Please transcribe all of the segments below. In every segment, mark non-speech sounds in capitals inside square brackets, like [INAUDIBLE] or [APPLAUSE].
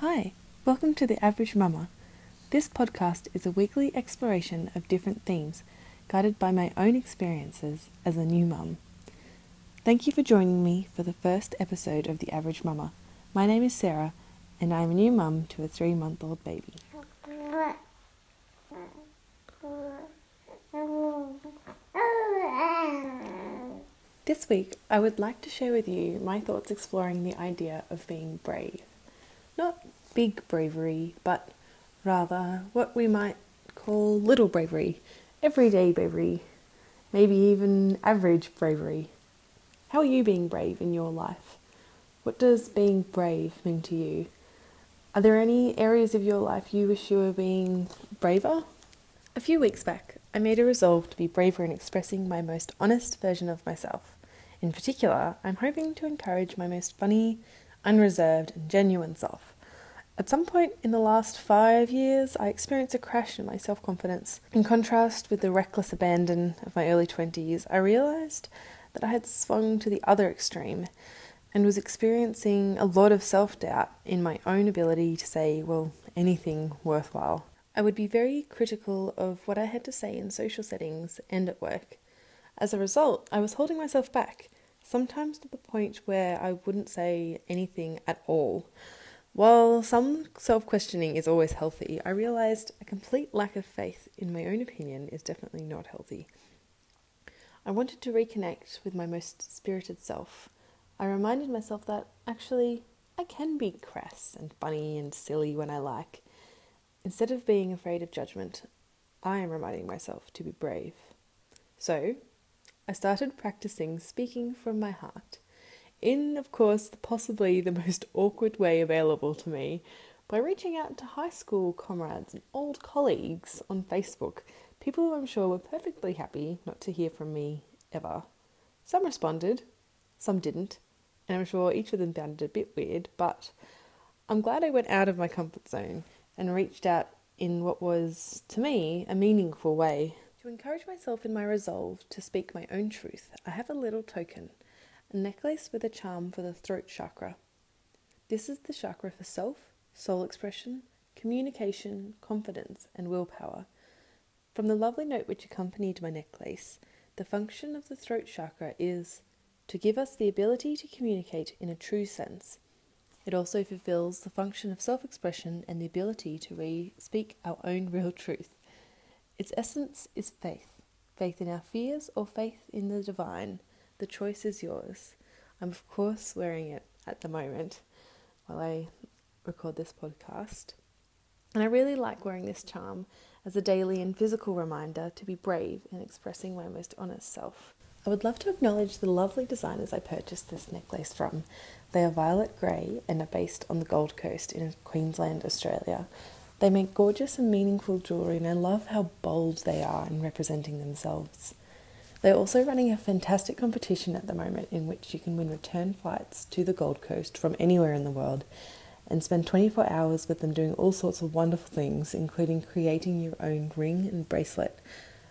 Hi, welcome to The Average Mama. This podcast is a weekly exploration of different themes, guided by my own experiences as a new mum. Thank you for joining me for the first episode of The Average Mama. My name is Sarah, and I'm a new mum to a three month old baby. This week, I would like to share with you my thoughts exploring the idea of being brave. Big bravery, but rather what we might call little bravery, everyday bravery, maybe even average bravery. How are you being brave in your life? What does being brave mean to you? Are there any areas of your life you wish you were being braver? A few weeks back, I made a resolve to be braver in expressing my most honest version of myself. In particular, I'm hoping to encourage my most funny, unreserved, and genuine self. At some point in the last five years, I experienced a crash in my self confidence. In contrast with the reckless abandon of my early 20s, I realised that I had swung to the other extreme and was experiencing a lot of self doubt in my own ability to say, well, anything worthwhile. I would be very critical of what I had to say in social settings and at work. As a result, I was holding myself back, sometimes to the point where I wouldn't say anything at all. While some self questioning is always healthy, I realised a complete lack of faith in my own opinion is definitely not healthy. I wanted to reconnect with my most spirited self. I reminded myself that actually I can be crass and funny and silly when I like. Instead of being afraid of judgment, I am reminding myself to be brave. So, I started practicing speaking from my heart, in, of course, possibly the most [LAUGHS] awkward way available to me, by reaching out to high school comrades and old colleagues on Facebook, people who I'm sure were perfectly happy not to hear from me ever. Some responded, some didn't, and I'm sure each of them found it a bit weird, but I'm glad I went out of my comfort zone and reached out in what was, to me, a meaningful way. To encourage myself in my resolve to speak my own truth, I have a little token a necklace with a charm for the throat chakra. This is the chakra for self, soul expression, communication, confidence, and willpower. From the lovely note which accompanied my necklace, the function of the throat chakra is to give us the ability to communicate in a true sense. It also fulfills the function of self expression and the ability to re- speak our own [LAUGHS] real truth. Its essence is faith faith in our fears or faith in the divine. The choice is yours. I'm, of course, wearing it at the moment while I record this podcast. And I really like wearing this charm as a daily and physical reminder to be brave in expressing my most honest self. I would love to acknowledge the lovely designers I purchased this necklace from. They are Violet Gray and are based on the Gold Coast in Queensland, Australia. They make gorgeous and meaningful jewellery, and I love how bold they are in representing themselves. They're also running a fantastic competition at the moment in which you can win return flights to the Gold Coast from anywhere in the world and spend 24 hours with them doing all sorts of wonderful things, including creating your own ring and bracelet.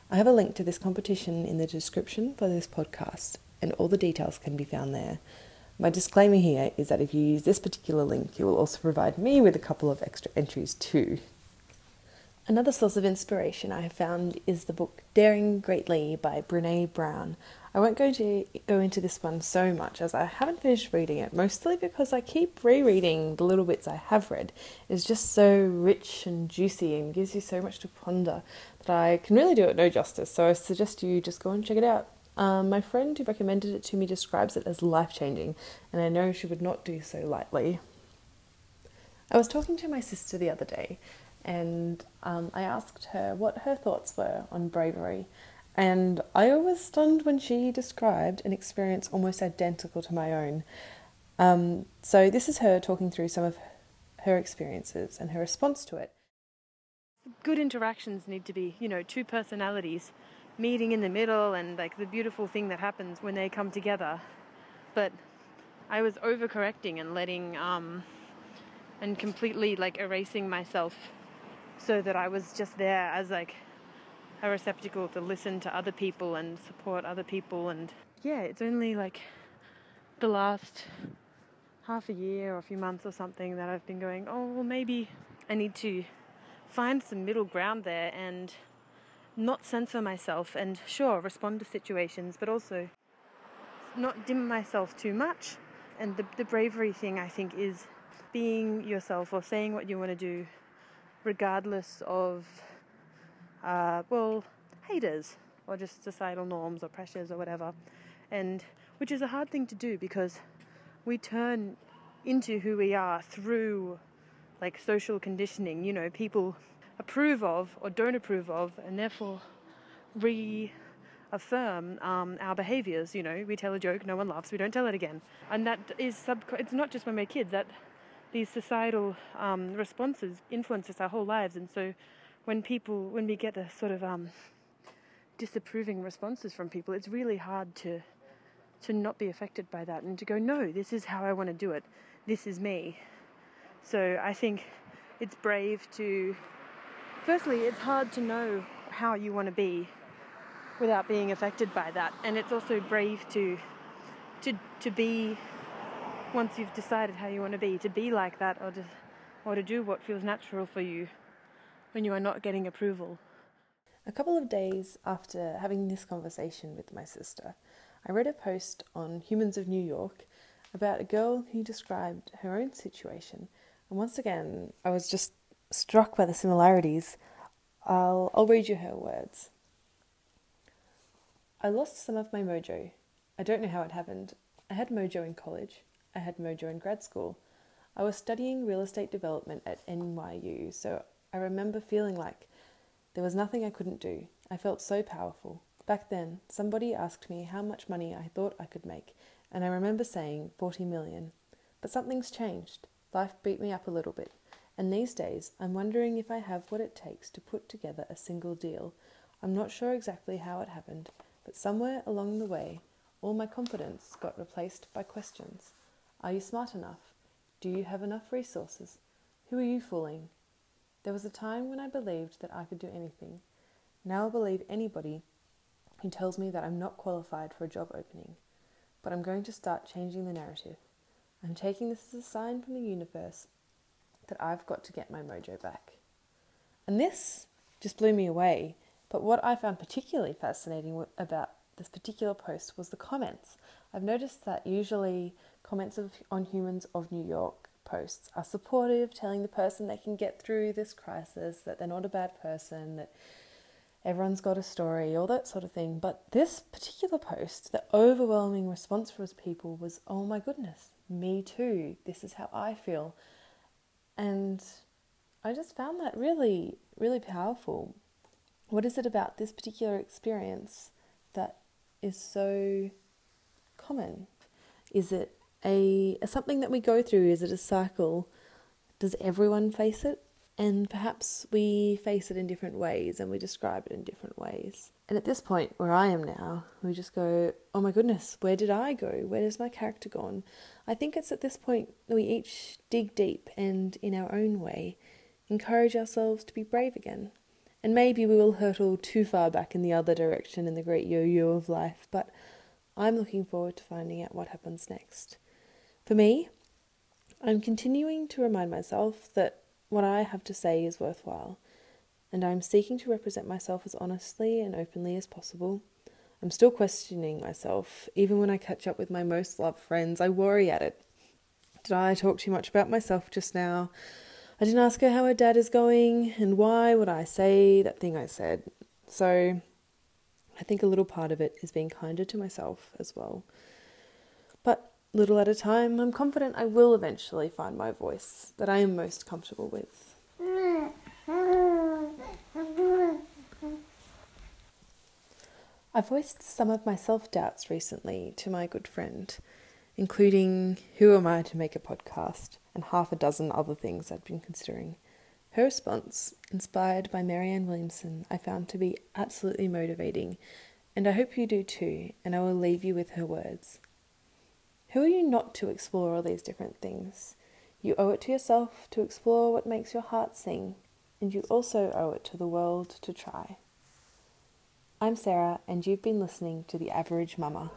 I have a link to this competition in the description for this podcast, and all the details can be found there. My disclaimer here is that if you use this particular link, you will also provide me with a couple of extra entries too. Another source of inspiration I have found is the book Daring Greatly by Brene Brown. I won't go to go into this one so much as I haven't finished reading it, mostly because I keep rereading the little bits I have read. It's just so rich and juicy and gives you so much to ponder that I can really do it no justice. So I suggest you just go and check it out. Um, my friend who recommended it to me describes it as life changing, and I know she would not do so lightly. I was talking to my sister the other day, and um, I asked her what her thoughts were on bravery. And I was stunned when she described an experience almost identical to my own. Um, so, this is her talking through some of her experiences and her response to it. Good interactions need to be, you know, two personalities meeting in the middle and like the beautiful thing that happens when they come together. But I was overcorrecting and letting um, and completely like erasing myself so that I was just there as like a receptacle to listen to other people and support other people and yeah, it's only like the last half a year or a few months or something that I've been going, oh, well, maybe I need to find some middle ground there and not censor myself and, sure, respond to situations, but also not dim myself too much. And the, the bravery thing, I think, is being yourself or saying what you want to do, regardless of, uh, well, haters or just societal norms or pressures or whatever. And which is a hard thing to do because we turn into who we are through like social conditioning, you know, people approve of or don't approve of, and therefore reaffirm um, our behaviors. You know, we tell a joke, no one laughs, we don't tell it again. And that is sub. It's not just when we're kids that these societal um, responses influence us our whole lives, and so when people, when we get the sort of um, disapproving responses from people, it's really hard to to not be affected by that and to go, no, this is how I want to do it. This is me. So I think it's brave to. Firstly, it's hard to know how you want to be without being affected by that, and it's also brave to to to be once you've decided how you want to be, to be like that, or to or to do what feels natural for you when you are not getting approval. A couple of days after having this conversation with my sister, I read a post on Humans of New York about a girl who described her own situation. And once again, I was just struck by the similarities. I'll, I'll read you her words. I lost some of my mojo. I don't know how it happened. I had mojo in college. I had mojo in grad school. I was studying real estate development at NYU, so I remember feeling like there was nothing I couldn't do. I felt so powerful. Back then, somebody asked me how much money I thought I could make, and I remember saying 40 million. But something's changed. Life beat me up a little bit, and these days I'm wondering if I have what it takes to put together a single deal. I'm not sure exactly how it happened, but somewhere along the way, all my confidence got replaced by questions. Are you smart enough? Do you have enough resources? Who are you fooling? There was a time when I believed that I could do anything. Now I believe anybody who tells me that I'm not qualified for a job opening, but I'm going to start changing the narrative. I'm taking this as a sign from the universe that I've got to get my mojo back. And this just blew me away. But what I found particularly fascinating about this particular post was the comments. I've noticed that usually comments of, on Humans of New York posts are supportive, telling the person they can get through this crisis, that they're not a bad person, that everyone's got a story, all that sort of thing. But this particular post, the overwhelming response from people was, oh my goodness, me too. This is how I feel. And I just found that really, really powerful. What is it about this particular experience that is so common? Is it a, a something that we go through? Is it a cycle? Does everyone face it? And perhaps we face it in different ways and we describe it in different ways. And at this point, where I am now, we just go, oh my goodness, where did I go? Where has my character gone? I think it's at this point that we each dig deep and, in our own way, encourage ourselves to be brave again. And maybe we will hurtle too far back in the other direction in the great yo yo of life, but I'm looking forward to finding out what happens next. For me, I'm continuing to remind myself that what I have to say is worthwhile, and I am seeking to represent myself as honestly and openly as possible. I'm still questioning myself. Even when I catch up with my most loved friends, I worry at it. Did I talk too much about myself just now? I didn't ask her how her dad is going, and why would I say that thing I said? So, I think a little part of it is being kinder to myself as well. But little at a time, I'm confident I will eventually find my voice that I am most comfortable with. I voiced some of my self doubts recently to my good friend, including who am I to make a podcast and half a dozen other things I'd been considering. Her response, inspired by Marianne Williamson, I found to be absolutely motivating, and I hope you do too, and I will leave you with her words. Who are you not to explore all these different things? You owe it to yourself to explore what makes your heart sing, and you also owe it to the world to try. I'm Sarah, and you've been listening to The Average Mama.